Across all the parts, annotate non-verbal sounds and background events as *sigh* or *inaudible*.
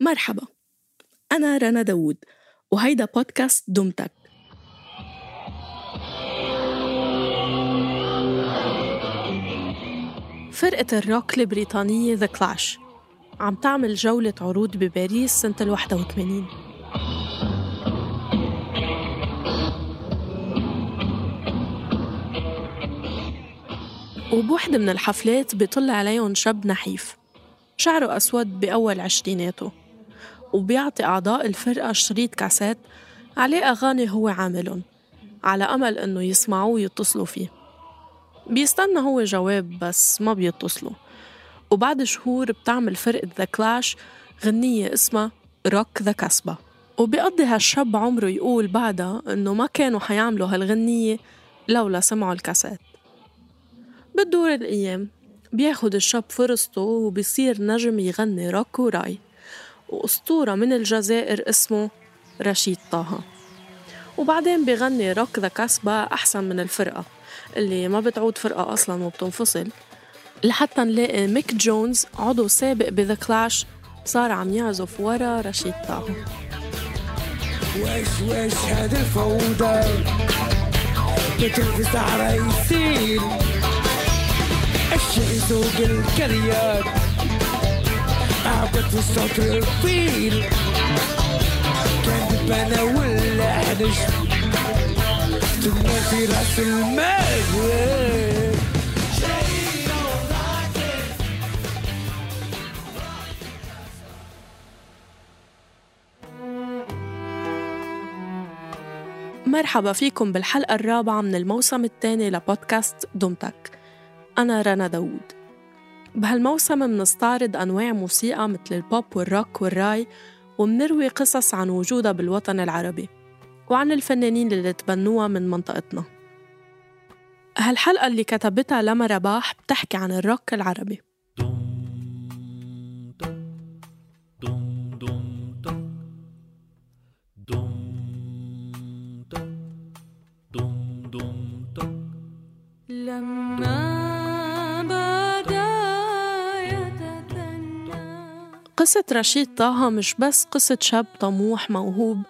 مرحبا. أنا رنا داوود وهيدا بودكاست دمتك. فرقة الروك البريطانية ذا كلاش عم تعمل جولة عروض بباريس سنة ال 81 وبوحدة من الحفلات بيطل عليهم شاب نحيف. شعره أسود بأول عشريناته. وبيعطي أعضاء الفرقة شريط كاسات عليه أغاني هو عاملهم على أمل إنه يسمعوه ويتصلوا فيه. بيستنى هو جواب بس ما بيتصلوا. وبعد شهور بتعمل فرقة ذا كلاش غنية اسمها روك ذا كسبة وبيقضي هالشاب عمره يقول بعدها إنه ما كانوا حيعملوا هالغنية لولا سمعوا الكاسات. بتدور الأيام بياخد الشاب فرصته وبيصير نجم يغني روك وراي وأسطورة من الجزائر اسمه رشيد طه. وبعدين بيغني Rock the Casbah أحسن من الفرقة اللي ما بتعود فرقة أصلا وبتنفصل. لحتى نلاقي ميك جونز عضو سابق ب The Clash صار عم يعزف ورا رشيد طه. واش واش هذا الفوضى بتلبس على يصير الشيء سوق الكريات الصوت الفيل كان في راس مرحبا فيكم بالحلقة الرابعة من الموسم الثاني لبودكاست دمتك أنا رنا داوود. بهالموسم منستعرض أنواع موسيقى مثل البوب والروك والراي ومنروي قصص عن وجودها بالوطن العربي وعن الفنانين اللي تبنوها من منطقتنا. هالحلقة اللي كتبتها لما رباح بتحكي عن الروك العربي. قصة رشيد طه مش بس قصة شاب طموح موهوب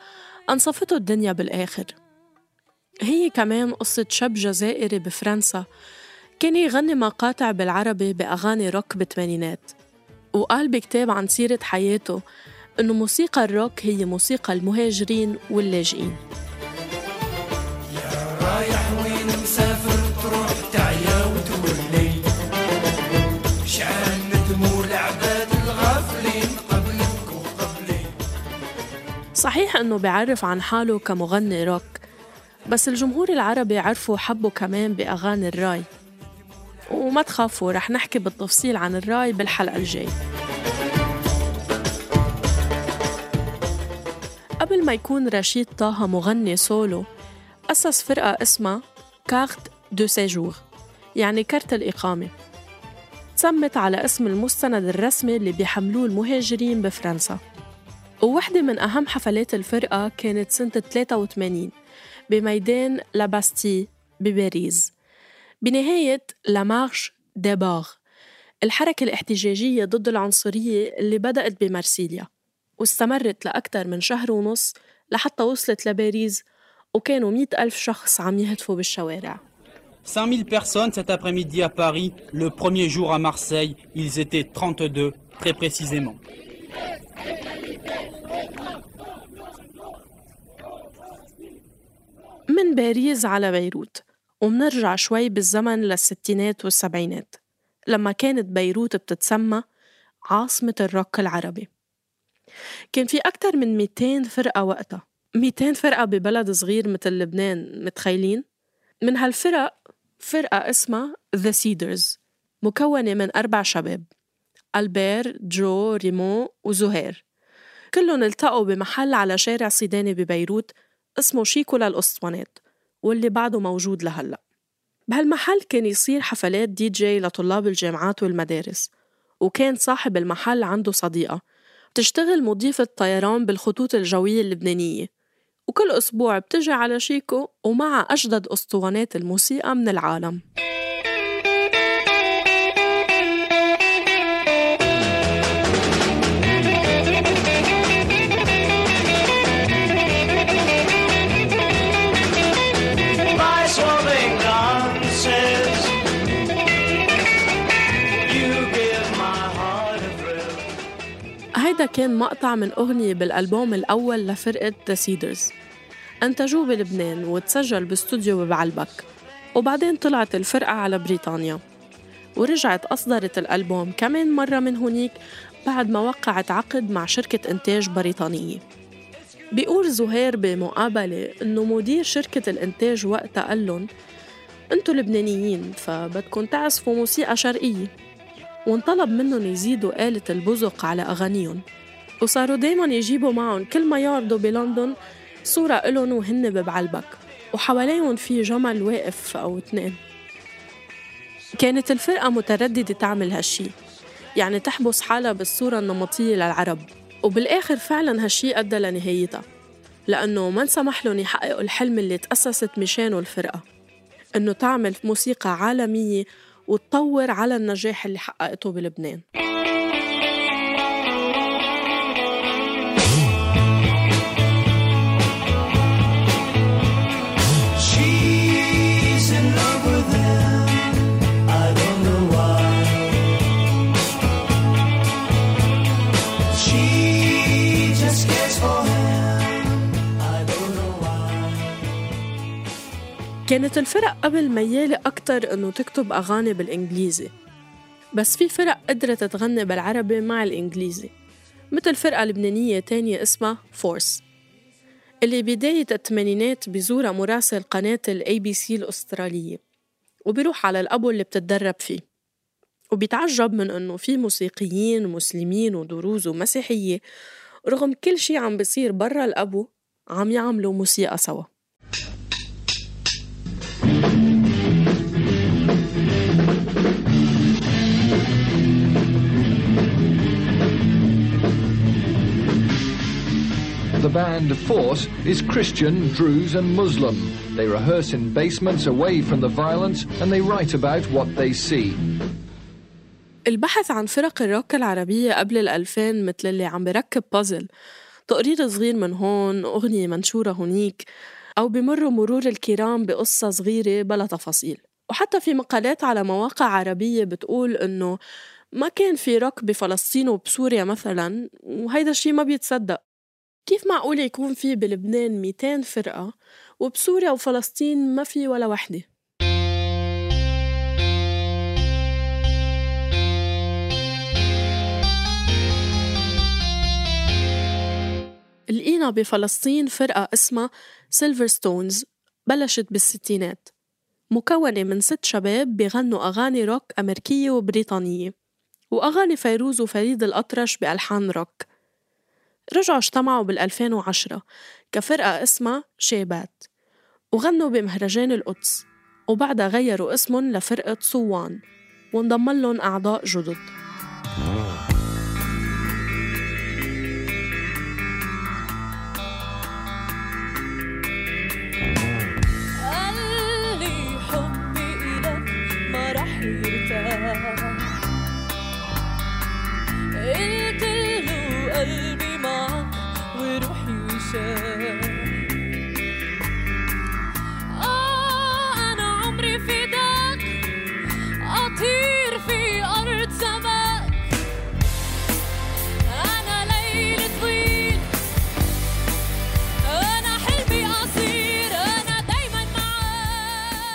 أنصفته الدنيا بالآخر. هي كمان قصة شاب جزائري بفرنسا كان يغني مقاطع بالعربي بأغاني روك بالثمانينات وقال بكتاب عن سيرة حياته إنه موسيقى الروك هي موسيقى المهاجرين واللاجئين. صحيح إنه بيعرف عن حاله كمغني روك بس الجمهور العربي عرفه وحبه كمان بأغاني الراي. وما تخافوا رح نحكي بالتفصيل عن الراي بالحلقة الجاي قبل ما يكون رشيد طه مغني سولو أسس فرقة اسمها Carte de Séjour يعني كرت الإقامة. تسمت على اسم المستند الرسمي اللي بيحملوه المهاجرين بفرنسا. ووحدة من أهم حفلات الفرقة كانت سنة 83 بميدان لاباستي بباريس. بنهاية لامارش دي باغ الحركة الاحتجاجية ضد العنصرية اللي بدأت بمارسيليا واستمرت لأكثر من شهر ونص لحتى وصلت لباريس وكانوا مئة ألف شخص عم يهتفوا بالشوارع. 5000 personnes cet après-midi à Paris, le premier jour à Marseille, ils étaient 32 très précisément. من باريس على بيروت ومنرجع شوي بالزمن للستينات والسبعينات لما كانت بيروت بتتسمى عاصمة الروك العربي كان في أكتر من 200 فرقة وقتها 200 فرقة ببلد صغير مثل لبنان متخيلين؟ من هالفرق فرقة اسمها The Cedars مكونة من أربع شباب ألبير، جو، ريمون وزهير. كلهم التقوا بمحل على شارع صيداني ببيروت اسمه شيكو للأسطوانات واللي بعده موجود لهلأ. بهالمحل كان يصير حفلات دي جي لطلاب الجامعات والمدارس وكان صاحب المحل عنده صديقة بتشتغل مضيفة طيران بالخطوط الجوية اللبنانية. وكل أسبوع بتجي على شيكو ومع أجدد أسطوانات الموسيقى من العالم. وهيدا كان مقطع من أغنية بالألبوم الأول لفرقة The Cedars. أنتجوه بلبنان وتسجل باستوديو ببعلبك وبعدين طلعت الفرقة على بريطانيا. ورجعت أصدرت الألبوم كمان مرة من هونيك بعد ما وقعت عقد مع شركة إنتاج بريطانية. بيقول زهير بمقابلة إنه مدير شركة الإنتاج وقتها قال لهم أنتوا لبنانيين فبدكم تعزفوا موسيقى شرقية. وانطلب منهم يزيدوا آلة البزق على أغانيهم. وصاروا دايما يجيبوا معهم كل ما يعرضوا بلندن صورة إلهم وهن ببعلبك. وحواليهم في جمل واقف أو اثنين كانت الفرقة مترددة تعمل هالشي. يعني تحبس حالها بالصورة النمطية للعرب. وبالآخر فعلا هالشي أدى لنهايتها. لأنه ما انسمح لهم يحققوا الحلم اللي تأسست مشانه الفرقة. إنه تعمل موسيقى عالمية وتطور على النجاح اللي حققته بلبنان. كانت الفرق قبل ميالة أكتر إنه تكتب أغاني بالإنجليزي. بس في فرق قدرت تغني بالعربي مع الإنجليزي مثل فرقة لبنانية تانية اسمها Force اللي بداية الثمانينات بزورها مراسل قناة ال ABC الأسترالية وبيروح على القبو اللي بتتدرب فيه وبيتعجب من إنه في موسيقيين مسلمين ودروز ومسيحية رغم كل شي عم بيصير برا القبو عم يعملوا موسيقى سوا. The band Force is Christian, Druze, and Muslim. They rehearse in basements away from the violence and they write about what they see. البحث عن فرق الروك العربية قبل الألفين مثل اللي عم بركب بازل تقرير صغير من هون أغنية منشورة هونيك أو بمروا مرور الكرام بقصة صغيرة بلا تفاصيل وحتى في مقالات على مواقع عربية بتقول إنه ما كان في روك بفلسطين وبسوريا مثلا وهيدا الشي ما بيتصدق كيف معقول يكون في بلبنان 200 فرقة وبسوريا وفلسطين ما في ولا وحدة؟ لقينا بفلسطين فرقة اسمها Silver Stones بلشت بالستينات مكونة من ست شباب بيغنوا أغاني روك أمريكية وبريطانية وأغاني فيروز وفريد الأطرش بألحان روك. رجعوا اجتمعوا بال2010 كفرقة اسمها شيبات وغنوا بمهرجان القدس وبعدها غيروا اسمهم لفرقة صوان وانضم لهم أعضاء جدد. قال لي آه أنا عمري فداك أطير في أرض سماك. أنا ليل طويل أنا حلمي قصير أنا دايما معاك.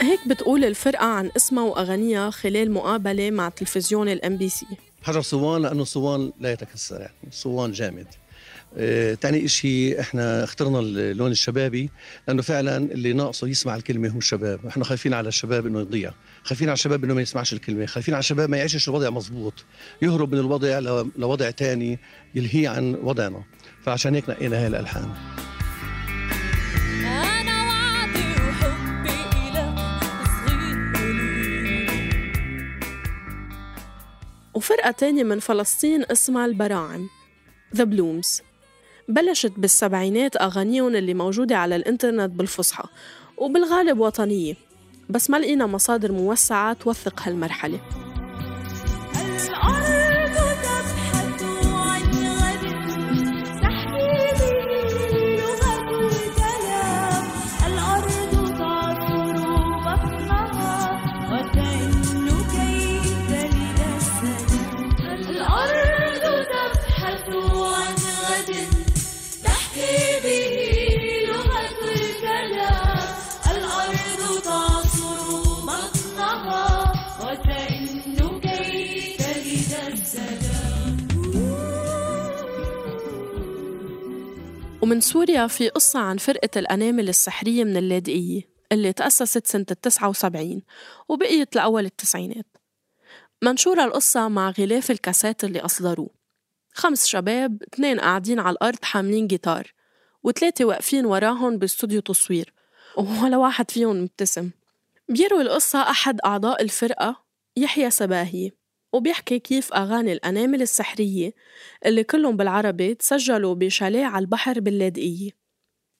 هيك بتقول الفرقة عن اسمها وأغانيها خلال مقابلة مع تلفزيون ال MBC حجر صوان لأنه صوان لا يتكسر يعني صوان جامد. آه، تاني إشي إحنا اخترنا اللون الشبابي لأنه فعلا اللي ناقصه يسمع الكلمة هو الشباب. إحنا خايفين على الشباب إنه يضيع. خايفين على الشباب إنه ما يسمعش الكلمة. خايفين على الشباب ما يعيشش الوضع مزبوط يهرب من الوضع لوضع تاني يلهيه عن وضعنا. فعشان هيك نقينا هاي الألحان. وفرقة تانية من فلسطين اسمها البراعم The Blooms. بلشت بالسبعينات أغانيهم اللي موجودة على الإنترنت بالفصحى وبالغالب وطنية بس ما لقينا مصادر موسعة توثق هالمرحلة. ومن سوريا في قصة عن فرقة الأنامل السحرية من اللاذقية اللي تأسست سنة التسعة وسبعين وبقيت لأول التسعينات. منشورة القصة مع غلاف الكاسات اللي أصدروه. خمس شباب اثنين قاعدين على الأرض حاملين جيتار وثلاثة واقفين وراهم باستوديو تصوير ولا واحد فيهم مبتسم بيروي القصة أحد أعضاء الفرقة يحيى سباهي. وبيحكي كيف أغاني الأنامل السحرية اللي كلهم بالعربي تسجلوا بشاليه على البحر باللاذقية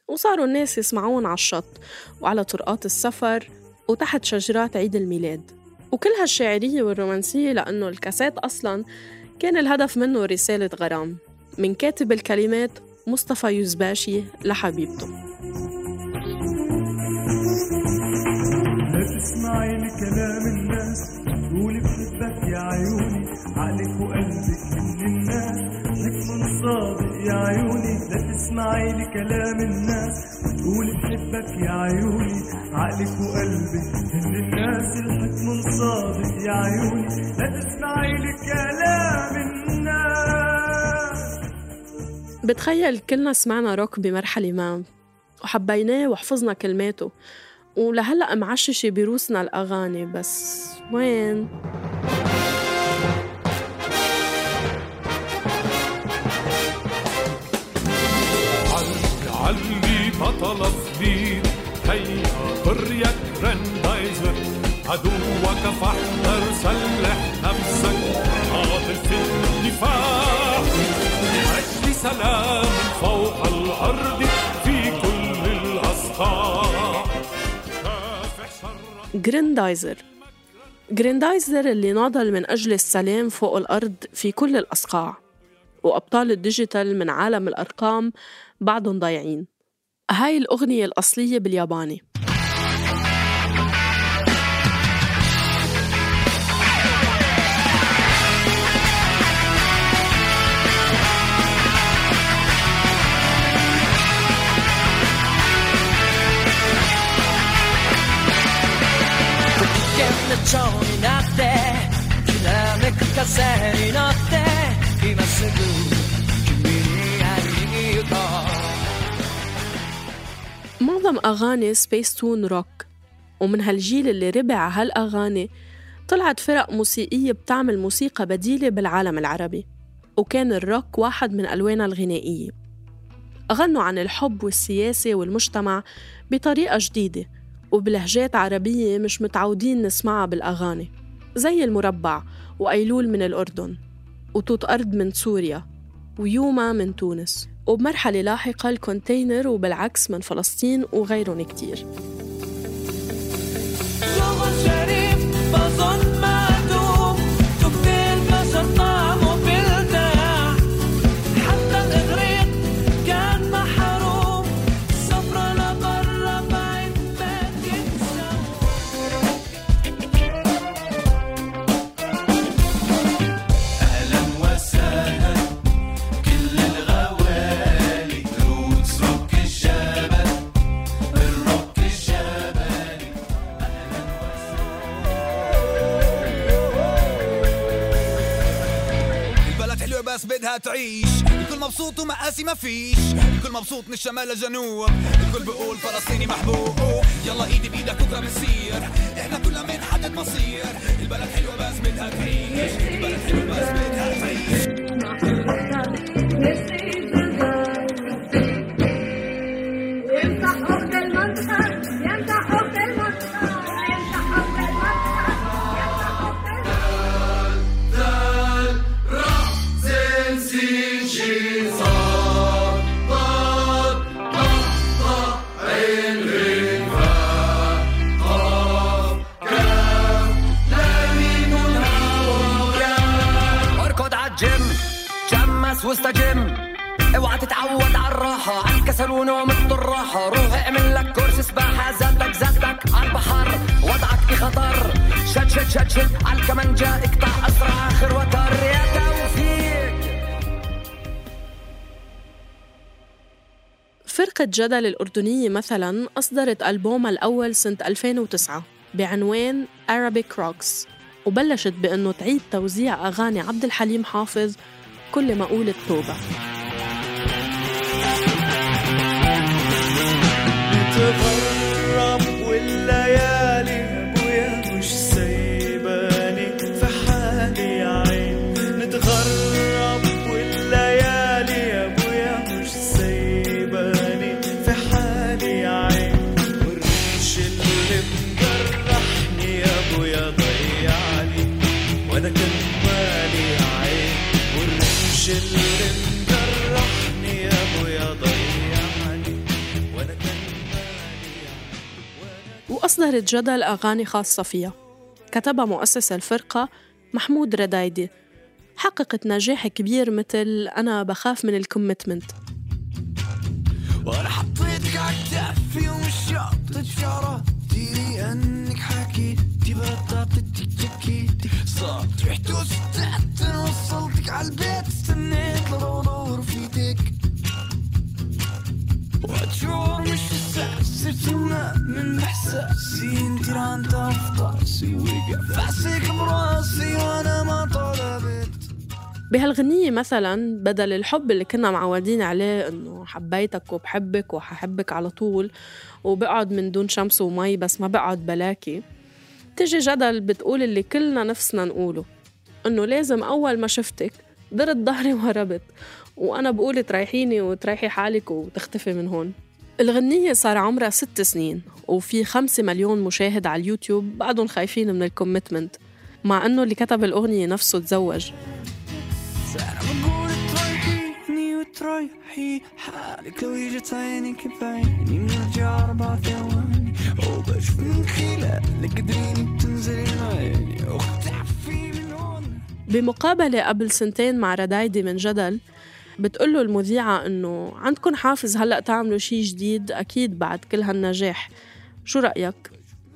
وصاروا الناس يسمعون على الشط وعلى طرقات السفر وتحت شجرات عيد الميلاد. وكل هالشاعرية والرومانسية لأنه الكاسات أصلاً كان الهدف منه رسالة غرام من كاتب الكلمات مصطفى يزباشي لحبيبته. لا تسمعي لكلام الناس قولي بحبك يا عيوني عقلك وقلبك من الناس. حكم صادق يا عيوني لا تسمعي لكلام الناس. قولي بحبك يا عيوني عقلك وقلبك من الناس. الحكم صادق يا عيوني لا تسمعي لكلام الناس. بتخيل كلنا سمعنا روك بمرحلة ما وحبيناه وحفظنا كلماته. ولهلأ معششة بروسنا الأغاني بس وين؟ بطل صغير هيا بريك رندايزر عدوك فاحذر سلح نفسك. قاتل في الدفاع. لأجل سلام فوق الأرض في كل الأصقاع جريندايزر. جريندايزر اللي ناضل من أجل السلام فوق الأرض في كل الأصقاع وأبطال ال digital من عالم الأرقام بعدهم ضايعين. هاي الأغنية الأصلية بالياباني. معظم أغاني سبيس تون روك ومن هالجيل اللي ربع هالأغاني طلعت فرق موسيقية بتعمل موسيقى بديلة بالعالم العربي وكان الروك واحد من ألوانها الغنائية. غنوا عن الحب والسياسة والمجتمع بطريقة جديدة وبلهجات عربية مش متعودين نسمعها بالأغاني زي المربع وأيلول من الأردن وتوت أرض من سوريا ويوما من تونس. وبمرحلة لاحقة الكونتينر وبالعكس من فلسطين وغيرهم كتير. تعيش. الكل مبسوط ومقاسي ما فيش. الكل مبسوط من الشمال للجنوب الكل بيقول فلسطيني محبوب. يلا إيدي بإيدك بكره بنصير إحنا كلنا بنحدد مصير. البلد حلوة بس بدها تعيش. البلد حلوة بس بدها تعيش. واستجم اوعى تتعود على الراحة على الكسل ونوم الراحة. روح اعمل لك كورس سباحة زادك زادك على البحر. وضعك بخطر شد شد شد شد على الكمنجة اقطع أسرع. آخر وتر يا توفيق. فرقة جدل الأردنية مثلا أصدرت ألبومها الأول سنة 2009 بعنوان Arabic Rocks وبلشت بأنه تعيد توزيع أغاني عبد الحليم حافظ كل ما أقول التوبة تغرب والليالي وأصدرت جدل أغاني خاصة فيها. كتبها مؤسس الفرقة محمود ردايدي. حققت نجاح كبير مثل أنا بخاف من الكوميتمنت. وأنا حطيتك عالكتافي ومش حطيت شعراتي لأنك حكيتي بطاطتي جكيتي صارت وستات أنا وصلتك عالبيت استنيت لروضة رفيتك وهالشعور مش من احساسي وقع فاسك براسي وأنا ما طلبت بهالغنية مثلا بدل الحب اللي كنا معودين عليه إنه حبيتك وبحبك وححبك على طول وبقعد من دون شمس ومي بس ما بقعد بلاكي تجي جدل بتقول اللي كلنا نفسنا نقوله إنه لازم أول ما شفتك درت ظهري وهربت. وأنا بقول تريحيني وتريحي حالك وتختفي من هون. الغنية صار عمرها ست سنين وفي خمسة مليون مشاهد على اليوتيوب بعدهم خايفين من ال commitment مع إنه اللي كتب الأغنية نفسه تزوج. أنا بقول تريحيني وتريحي حالك. لو اجت عينك بعيني بنرجع أربع ثواني وبشوف من خلالك قدريني بتنزلي عيني. واختفي من هون. بمقابلة قبل سنتين مع ردايدي من جدل بتقول له المذيعة إنه عندكم حافز هلأ تعملوا شي جديد؟ أكيد بعد كل هالنجاح. شو رأيك؟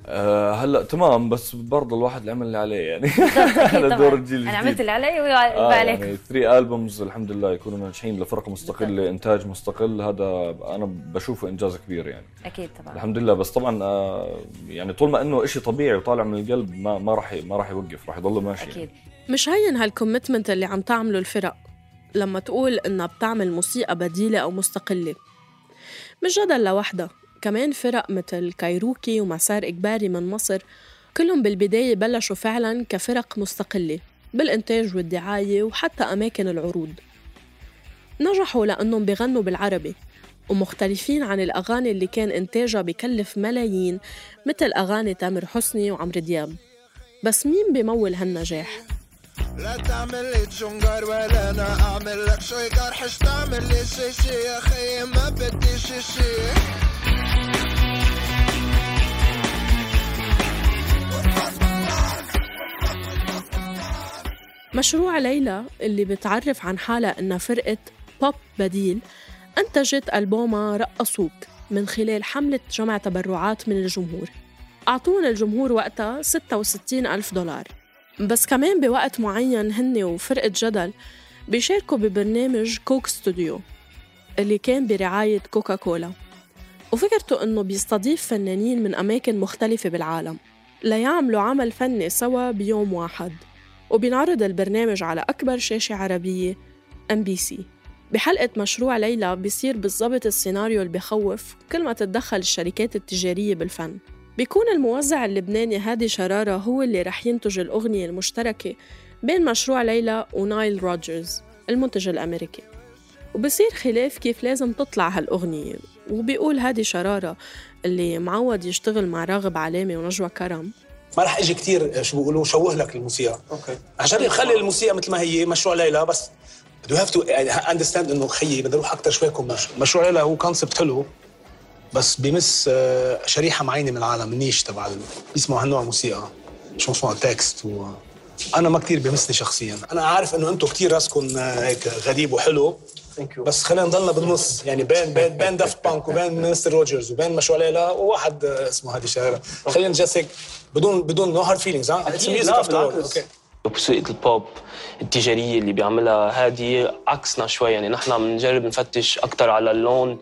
أه هلأ تمام بس برضه الواحد اللي عمل اللي عليه يعني. *laughs* أنا دور الجيل أنا الجديد. عملت اللي علي آه واللي عليك. يعني ثري البومز الحمد لله يكونوا ناجحين لفرقه مستقله انتاج مستقل. هذا أنا بشوفه إنجاز كبير يعني. أكيد طبعا. الحمد لله. بس طبعا آه يعني طول ما إنه شيء طبيعي وطالع من القلب ما ما راح ما راح يوقف راح يضل ماشي أكيد. مش هين هال commitment اللي عم تعمله الفرق؟ لما تقول إنها بتعمل موسيقى بديلة أو مستقلة. مش جدل لوحدها كمان فرق مثل كايروكي ومسار إجباري من مصر كلهم بالبداية بلشوا فعلا كفرق مستقلة بالإنتاج والدعاية وحتى أماكن العروض. نجحوا لأنهم بغنوا بالعربي ومختلفين عن الأغاني اللي كان إنتاجها بكلف ملايين مثل أغاني تامر حسني وعمرو دياب. بس مين بيمول هالنجاح؟ لا تعمل لي جونجر ولا أنا أعمل لك شي جرحش تعمل لي؟ شي شي يا خي ما بدي شي شي. مشروع ليلى اللي بتعرف عن حالها إنها فرقة بوب بديل أنتجت ألبومها رقصوك من خلال حملة جمع تبرعات من الجمهور. أعطونا الجمهور وقتها 66 ألف دولار. بس كمان بوقت معين هن وفرقة جدل بيشاركوا ببرنامج كوك ستوديو اللي كان برعاية كوكا كولا وفكرته إنه بيستضيف فنانين من أماكن مختلفة بالعالم ليعملوا عمل فني سوا بيوم واحد. وبينعرض البرنامج على أكبر شاشة عربية ام بي سي بحلقة مشروع ليلى بيصير بالضبط السيناريو اللي بخوف كل ما تتدخل الشركات التجارية بالفن. بيكون الموزع اللبناني هادي شرارة هو اللي رح ينتج الأغنية المشتركة بين مشروع ليلى ونايل روجرز المنتج الأمريكي. وبصير خلاف كيف لازم تطلع هالأغنية وبيقول هادي شرارة اللي معود يشتغل مع راغب علامة ونجوى كرم. ما رح إجي كثير شو بيقولوا شوه لك الموسيقى. أوكي. عشان نخلي الموسيقى مثل ما هي مشروع ليلى بس. you have to understand إنه خيي بدي أروح أكثر شوي commercial مشروع ليلى هو concept حلو. بس بمس آه، شريحة معينة من العالم ال niche تبع بيسمعوا هالنوع موسيقى مش مسموع تكست و... أنا ما كثير بمسني شخصيا. أنا عارف إنه أنتم كثير راسكم آه، هيك غريب وحلو. بس خلينا نضلنا بالنص. يعني بين بين بين دافت بانك وبين مستر روجرز وبين مشروع ليلى وواحد اسمه هادي شرارة خلينا جالس هيك بدون بدون no hard feelings ها؟ okay موسيقى البوب التجارية اللي بيعملها هادي عكسنا شوي. يعني نحن بنجرب نفتش أكتر على اللون.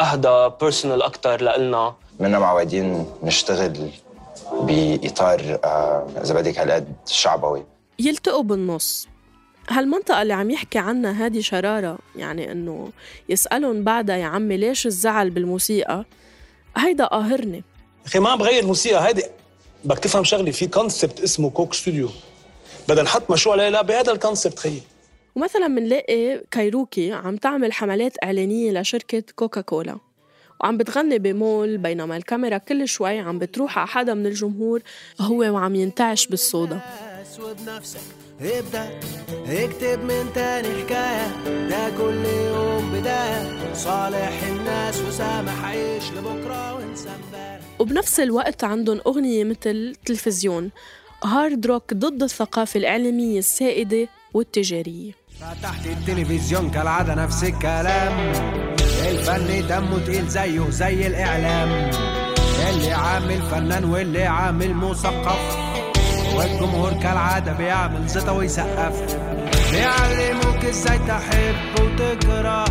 أم، أهدى personal أكتر لإلنا. منا معودين نشتغل بإطار آه، إذا بدك هالقد شعبوي. يلتقوا بالنص. هالمنطقة اللي عم يحكي عنها هادي شرارة يعني إنه يسألهم بعدها يا عمي ليش الزعل بالموسيقى؟ هيدا قاهرني. أخي ما عم بغير موسيقى هيدي بدك تفهم شغلي في concept اسمه كوك ستوديو بدنا نحط مشروع ليلى بهذا ال concept خيي. ومثلا منلاقي كايروكي عم تعمل حملات إعلانية لشركة كوكا كولا وعم بتغني بمول بينما الكاميرا كل شوي عم بتروح على حدا من الجمهور هو وعم ينتعش بالصودا. وبنفسك ابدأ اكتب من تاني حكاية. ده كل يوم البداية صالح الناس وسامح عيش لبكرة وانسى وبنفس الوقت عندهم أغنية مثل تلفزيون هارد روك ضد الثقافة الإعلامية السائدة والتجارية. فتحت التلفزيون كالعادة نفس الكلام. الفن دمه تقيل زيه زي الإعلام. اللي عامل فنان واللي عامل مثقف. والجمهور كالعادة بيعمل زيطة ويسقف. بيعلموك إزاي تحب وتكره.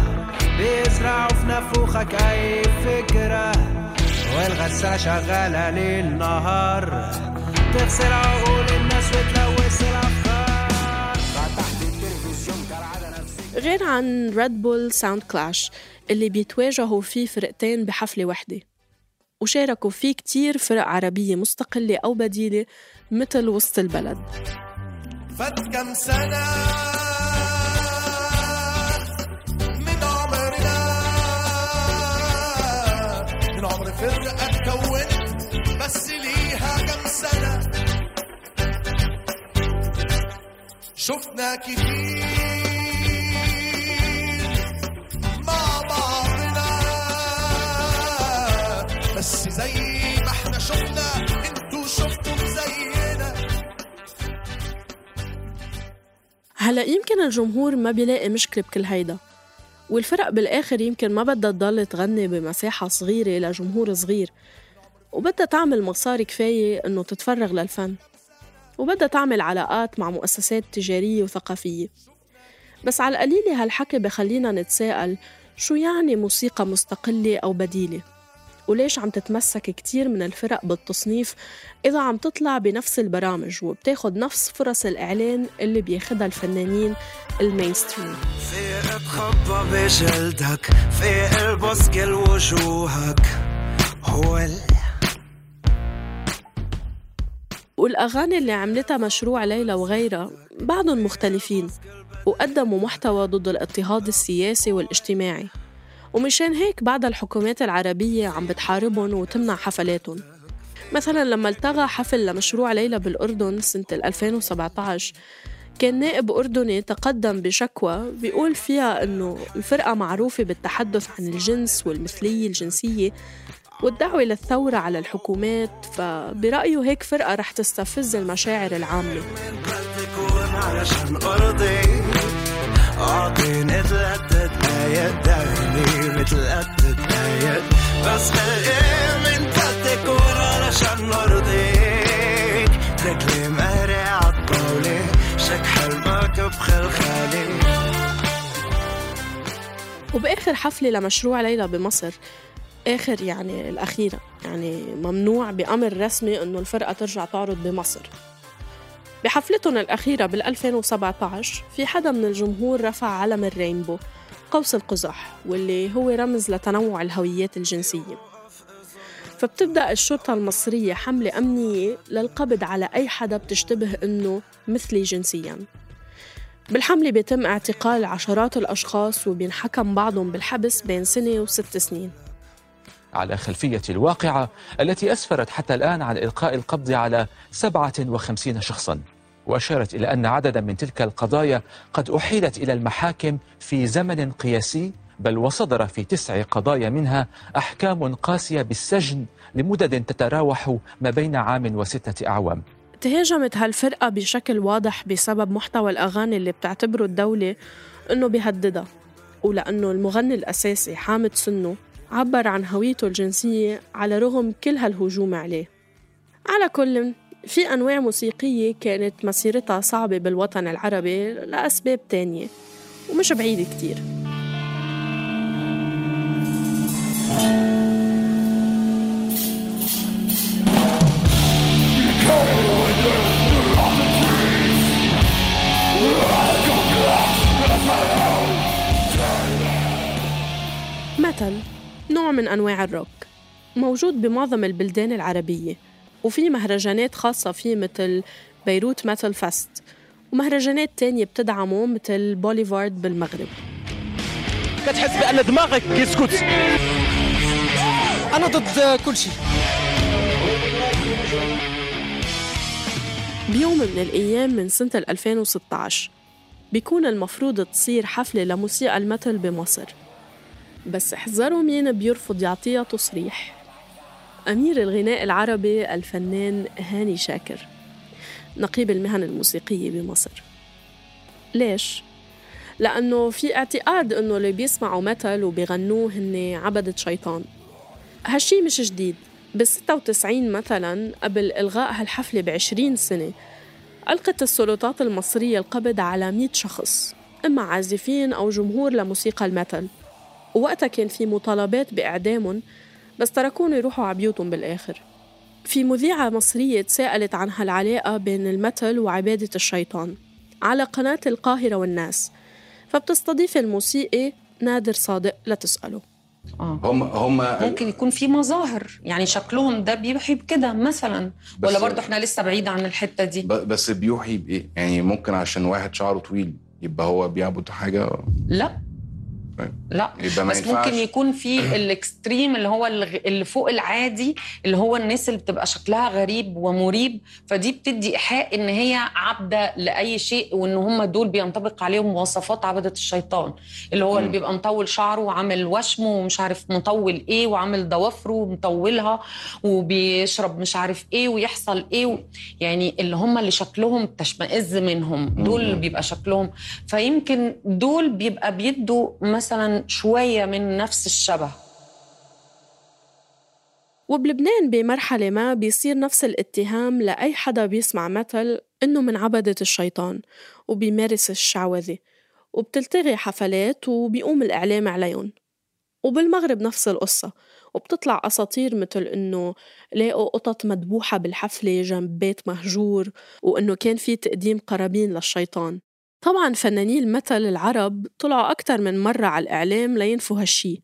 بيزرعوا في نافوخك أي فكرة. والغسالة شغالة ليل نهار. تغسل عقول الناس وتلوث الأفكار. غير عن ريد بول ساوند كلاش اللي بيتواجهوا فيه فرقتين بحفلة وحدة. وشاركوا فيه كتير فرق عربية مستقلة أو بديلة مثل وسط البلد. فات كم سنة من عمرنا؟ من عمر فرقة اتكونت بس ليها كم سنة؟ شفنا كتير. هلا يمكن الجمهور ما بيلاقي مشكلة بكل هيدا. والفرق بالآخر يمكن ما بدها تضل تغني بمساحة صغيرة لجمهور صغير. وبدها تعمل مصاري كفاية إنه تتفرغ للفن. وبدها تعمل علاقات مع مؤسسات تجارية وثقافية. بس على القليلة هالحكي بخلينا نتساءل شو يعني موسيقى مستقلة أو بديلة؟ وليش عم تتمسك كتير من الفرق بالتصنيف إذا عم تطلع بنفس البرامج وبتاخد نفس فرص الإعلان اللي بياخدها الفنانين المينستريم. في اتخبى بجلدك في البس كل وجوهك هو ال... والأغاني اللي عملتها مشروع ليلى وغيرها بعضهم مختلفين وقدموا محتوى ضد الاضطهاد السياسي والاجتماعي. ومشان هيك بعد الحكومات العربية عم بتحاربهم وتمنع حفلاتهم. مثلا لما التغى حفل لمشروع ليلى بالأردن سنة 2017 كان نائب أردني تقدم بشكوى بيقول فيها إنه الفرقة معروفة بالتحدث عن الجنس والمثلية الجنسية والدعوة للثورة على الحكومات فبرأيه هيك فرقة رح تستفز المشاعر العامة. تلتت ايات دعيني متلتت ايات بس الايه من تكون علشان ارضيك رجلي مهري عالطاولة شك حلمك بخلخالي وبآخر حفلة لمشروع ليلى بمصر آخر يعني الأخيرة يعني ممنوع بأمر رسمي إنه الفرقة ترجع تعرض بمصر. بحفلتهم الأخيرة بال 2017 في حدا من الجمهور رفع علم الرينبو. قوس القزح واللي هو رمز لتنوع الهويات الجنسية. فبتبدأ الشرطة المصرية حملة أمنية للقبض على أي حدا بتشتبه إنه مثلي جنسياً. بالحملة بيتم اعتقال عشرات الأشخاص وبينحكم بعضهم بالحبس بين سنة وست سنين. على خلفية الواقعة التي أسفرت حتى الآن عن إلقاء القبض على 57 شخصاً. وأشارت إلى أن عددا من تلك القضايا قد أحيلت إلى المحاكم في زمن قياسي بل وصدر في تسع قضايا منها أحكام قاسية بالسجن لمدد تتراوح ما بين عام وستة أعوام. تهاجمت هالفرقة بشكل واضح بسبب محتوى الأغاني اللي بتعتبره الدولة إنه بيهددها ولأنه المغني الأساسي حامد سنو عبر عن هويته الجنسية على رغم كل هالهجوم عليه. على كل في أنواع موسيقية كانت مسيرتها صعبة بالوطن العربي لأسباب تانية ومش بعيدة كتير. ميتال نوع من أنواع الروك موجود بمعظم البلدان العربية. وفي مهرجانات خاصة فيه مثل بيروت ميتال فست ومهرجانات تانية بتدعمه مثل بوليفارد بالمغرب. كتحس بأن دماغك كيسكت أنا ضد كل شيء. بيوم من الأيام من سنة 2016 بيكون المفروض تصير حفلة لموسيقى ال metal بمصر. بس احذروا مين بيرفض يعطيها تصريح. أمير الغناء العربي الفنان هاني شاكر نقيب المهن الموسيقية بمصر. ليش؟ لأنه في اعتقاد إنه اللي بيسمعوا متل وبيغنوه هن عبدة شيطان هالشي مش جديد. بال 96 مثلا قبل إلغاء هالحفلة ب 20 سنة ألقت السلطات المصرية القبض على 100 شخص إما عازفين أو جمهور لموسيقى المتل ووقتها كان في مطالبات بإعدامهم بس تركون يروحوا على بيوتهم بالآخر. في مذيعة مصرية تساءلت عن هالعلاقة بين المتل وعبادة الشيطان على قناة القاهرة والناس فبتستضيف الموسيقي نادر صادق لتسأله آه. هم هم ممكن يكون في مظاهر يعني شكلهم ده بيوحي بكده مثلا ولا برضه إحنا لسه بعيد عن الحتة دي؟ بس بيوحي بإيه؟ يعني ممكن عشان واحد شعره طويل يبقى هو بيعبد حاجة؟ لا. لا يبقى ما بس ينفعش ممكن يكون في *clears throat* الإكستريم اللي هو اللي فوق العادي اللي هو الناس اللي بتبقى شكلها غريب ومريب فدي بتدي إيحاء إن هي عبده لأي شيء وإن هم دول بينطبق عليهم مواصفات عبدة الشيطان اللي هو اللي مم. بيبقى مطول شعره وعامل وشمه ومش عارف مطول إيه وعامل ضوافره ومطولها وبيشرب مش عارف إيه ويحصل إيه و... يعني اللي هم اللي شكلهم تشمئز منهم دول اللي مم. بيبقى شكلهم فيمكن دول بيبقى بيدوا مثلا شوية من نفس الشبه. وبلبنان بمرحلة ما بيصير نفس الاتهام لأي حدا بيسمع متل إنه من عبدة الشيطان وبيمارس الشعوذة وبتلتغي حفلات وبيقوم الإعلام عليهم. وبالمغرب نفس القصة وبتطلع أساطير مثل إنه لاقوا قطط مدبوحة بالحفلة جنب بيت مهجور وإنه كان في تقديم قرابين للشيطان. طبعا فناني المثل العرب طلعوا أكتر من مرة على الإعلام لينفوا هالشي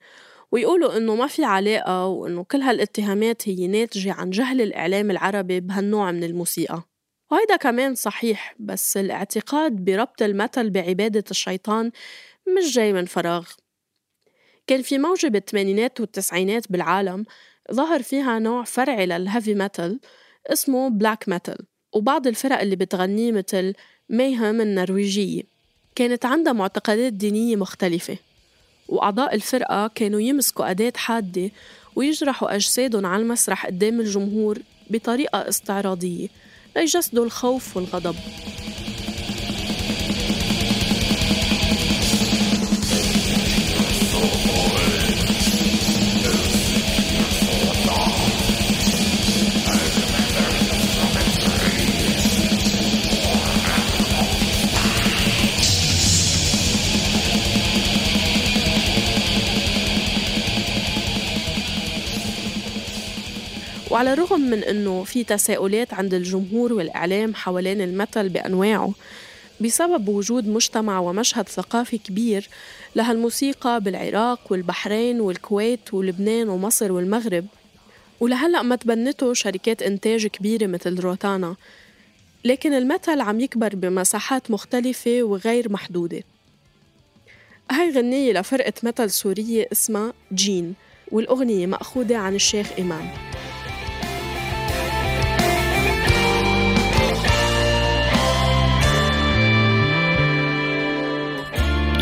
ويقولوا إنه ما في علاقة وإنه كل هالاتهامات هي ناتجة عن جهل الإعلام العربي بهالنوع من الموسيقى. وهيدا كمان صحيح بس الاعتقاد بربط المثل بعبادة الشيطان مش جاي من فراغ. كان في موجة بالثمانينات والتسعينات بالعالم ظهر فيها نوع فرعي لل heavy metal اسمه black metal وبعض الفرق اللي بتغنيه مثل مايهم النرويجية كانت عندها معتقدات دينية مختلفة وأعضاء الفرقة كانوا يمسكوا أداة حادة ويجرحوا أجسادهم على المسرح قدام الجمهور بطريقة استعراضية ليجسدوا الخوف والغضب. وعلى الرغم من إنه في تساؤلات عند الجمهور والإعلام حوالين المثل بأنواعه بسبب وجود مجتمع ومشهد ثقافي كبير لهالموسيقى بالعراق والبحرين والكويت ولبنان ومصر والمغرب. ولهلأ ما تبنته شركات إنتاج كبيرة مثل روتانا. لكن المثل عم يكبر بمساحات مختلفة وغير محدودة. هاي غنية لفرقة مثل سورية اسمها جين والأغنية مأخوذة عن الشيخ إمام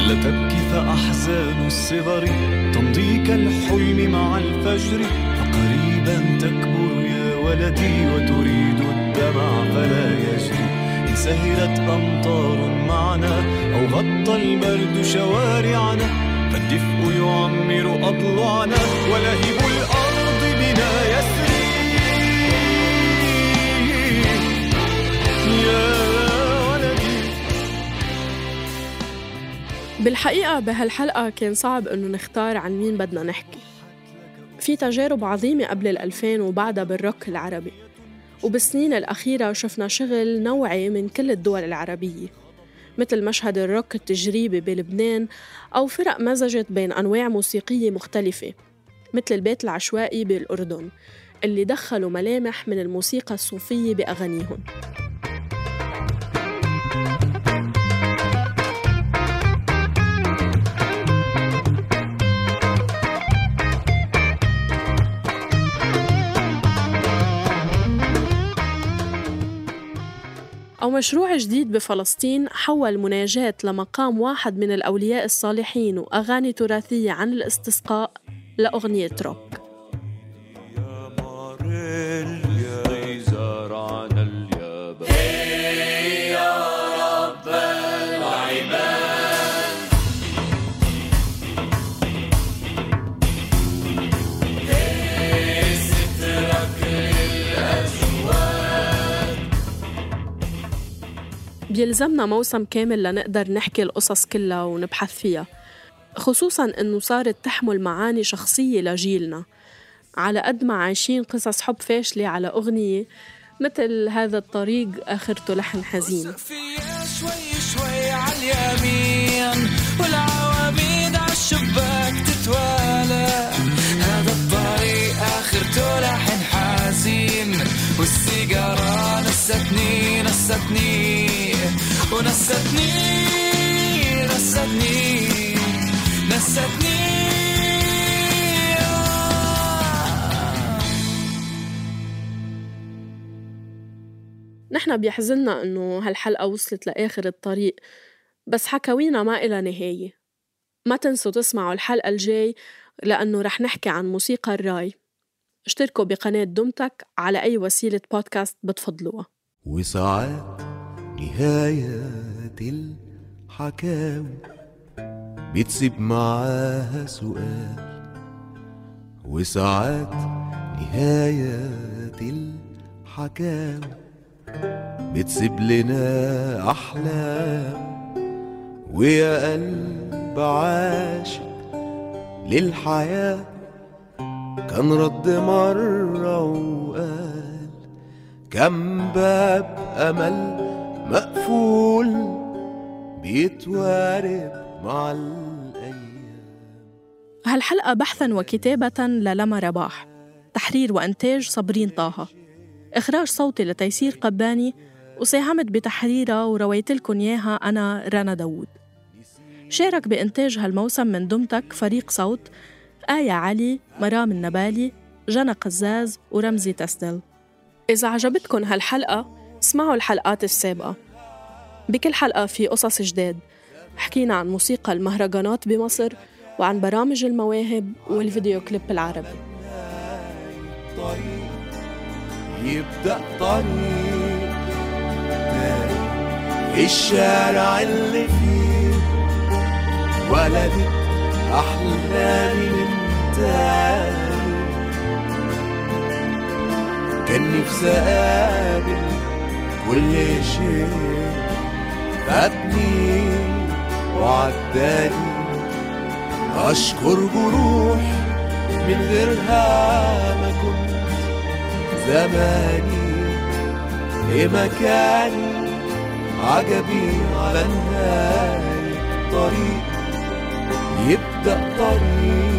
لا تبكي فأحزان الصغر تمضي كالحلم مع الفجر فقريبا تكبر يا ولدي وتريد الدمع فلا يجري. إن سهرت أمطار معنا أو غطى البرد شوارعنا فالدفء يعمر أضلعنا ولهب الأرض بنا يسري. يا بالحقيقة بهالحلقة كان صعب إنه نختار عن مين بدنا نحكي. في تجارب عظيمة قبل الألفين وبعدها بالروك العربي. وبالسنين الأخيرة شفنا شغل نوعي من كل الدول العربية. مثل مشهد الروك التجريبي بلبنان أو فرق مزجت بين أنواع موسيقية مختلفة مثل البيت العشوائي بالأردن اللي دخلوا ملامح من الموسيقى الصوفية بأغانيهم. أو ومشروع جديد بفلسطين حول مناجاة لمقام واحد من الأولياء الصالحين وأغاني تراثية عن الاستسقاء لأغنية روك. بيلزمنا موسم كامل لنقدر نحكي القصص كلها ونبحث فيها خصوصا إنه صارت تحمل معاني شخصية لجيلنا. على قد ما عايشين قصص حب فاشلة على أغنية مثل هذا الطريق آخرته لحن حزين. شوي شوي عاليمين والعواميد عالشباك تتوالى. هذا الطريق آخرته لحن حزين والسيجارة نستني نستني ونستني نستني نستني. نحن بيحزننا إنه هالحلقة وصلت لآخر الطريق بس حكاوينا ما إلها نهاية. ما تنسوا تسمعوا الحلقة الجاي لأنه رح نحكي عن موسيقى الراي. اشتركوا بقناة دمتك على أي وسيلة بودكاست بتفضلوها. وساعات نهاية الحكاوي بتسيب معاها سؤال وساعات نهاية الحكاوي بتسيب لنا أحلام ويا قلب عاشق للحياة. كان رد مرة وقال كم باب أمل مقفول بيتوارب مع الأيام. هالحلقة بحثا وكتابة للما رباح تحرير وإنتاج صابرين طه. إخراج صوتي لتيسير قباني. وساهمت بتحريرها ورويت لكم إياها أنا رنا داوود. شارك بإنتاج هالموسم من دمتك فريق صوت. آية علي مرام النبالي جنى قزاز ورمزي تسدل. إذا عجبتكم هالحلقة اسمعوا الحلقات السابقة. بكل حلقة في قصص جداد. حكينا عن موسيقى المهرجانات بمصر وعن برامج المواهب والفيديو كليب العربي. طريق يبدأ طريق الشارع اللي فيه ولدت أحلامي من كان نفسي أقابل كل شيء فاتني وعداني. أشكر جروح من غيرها ما كنت زماني في مكاني. عجبي على نهاية طريق يبدأ طريق.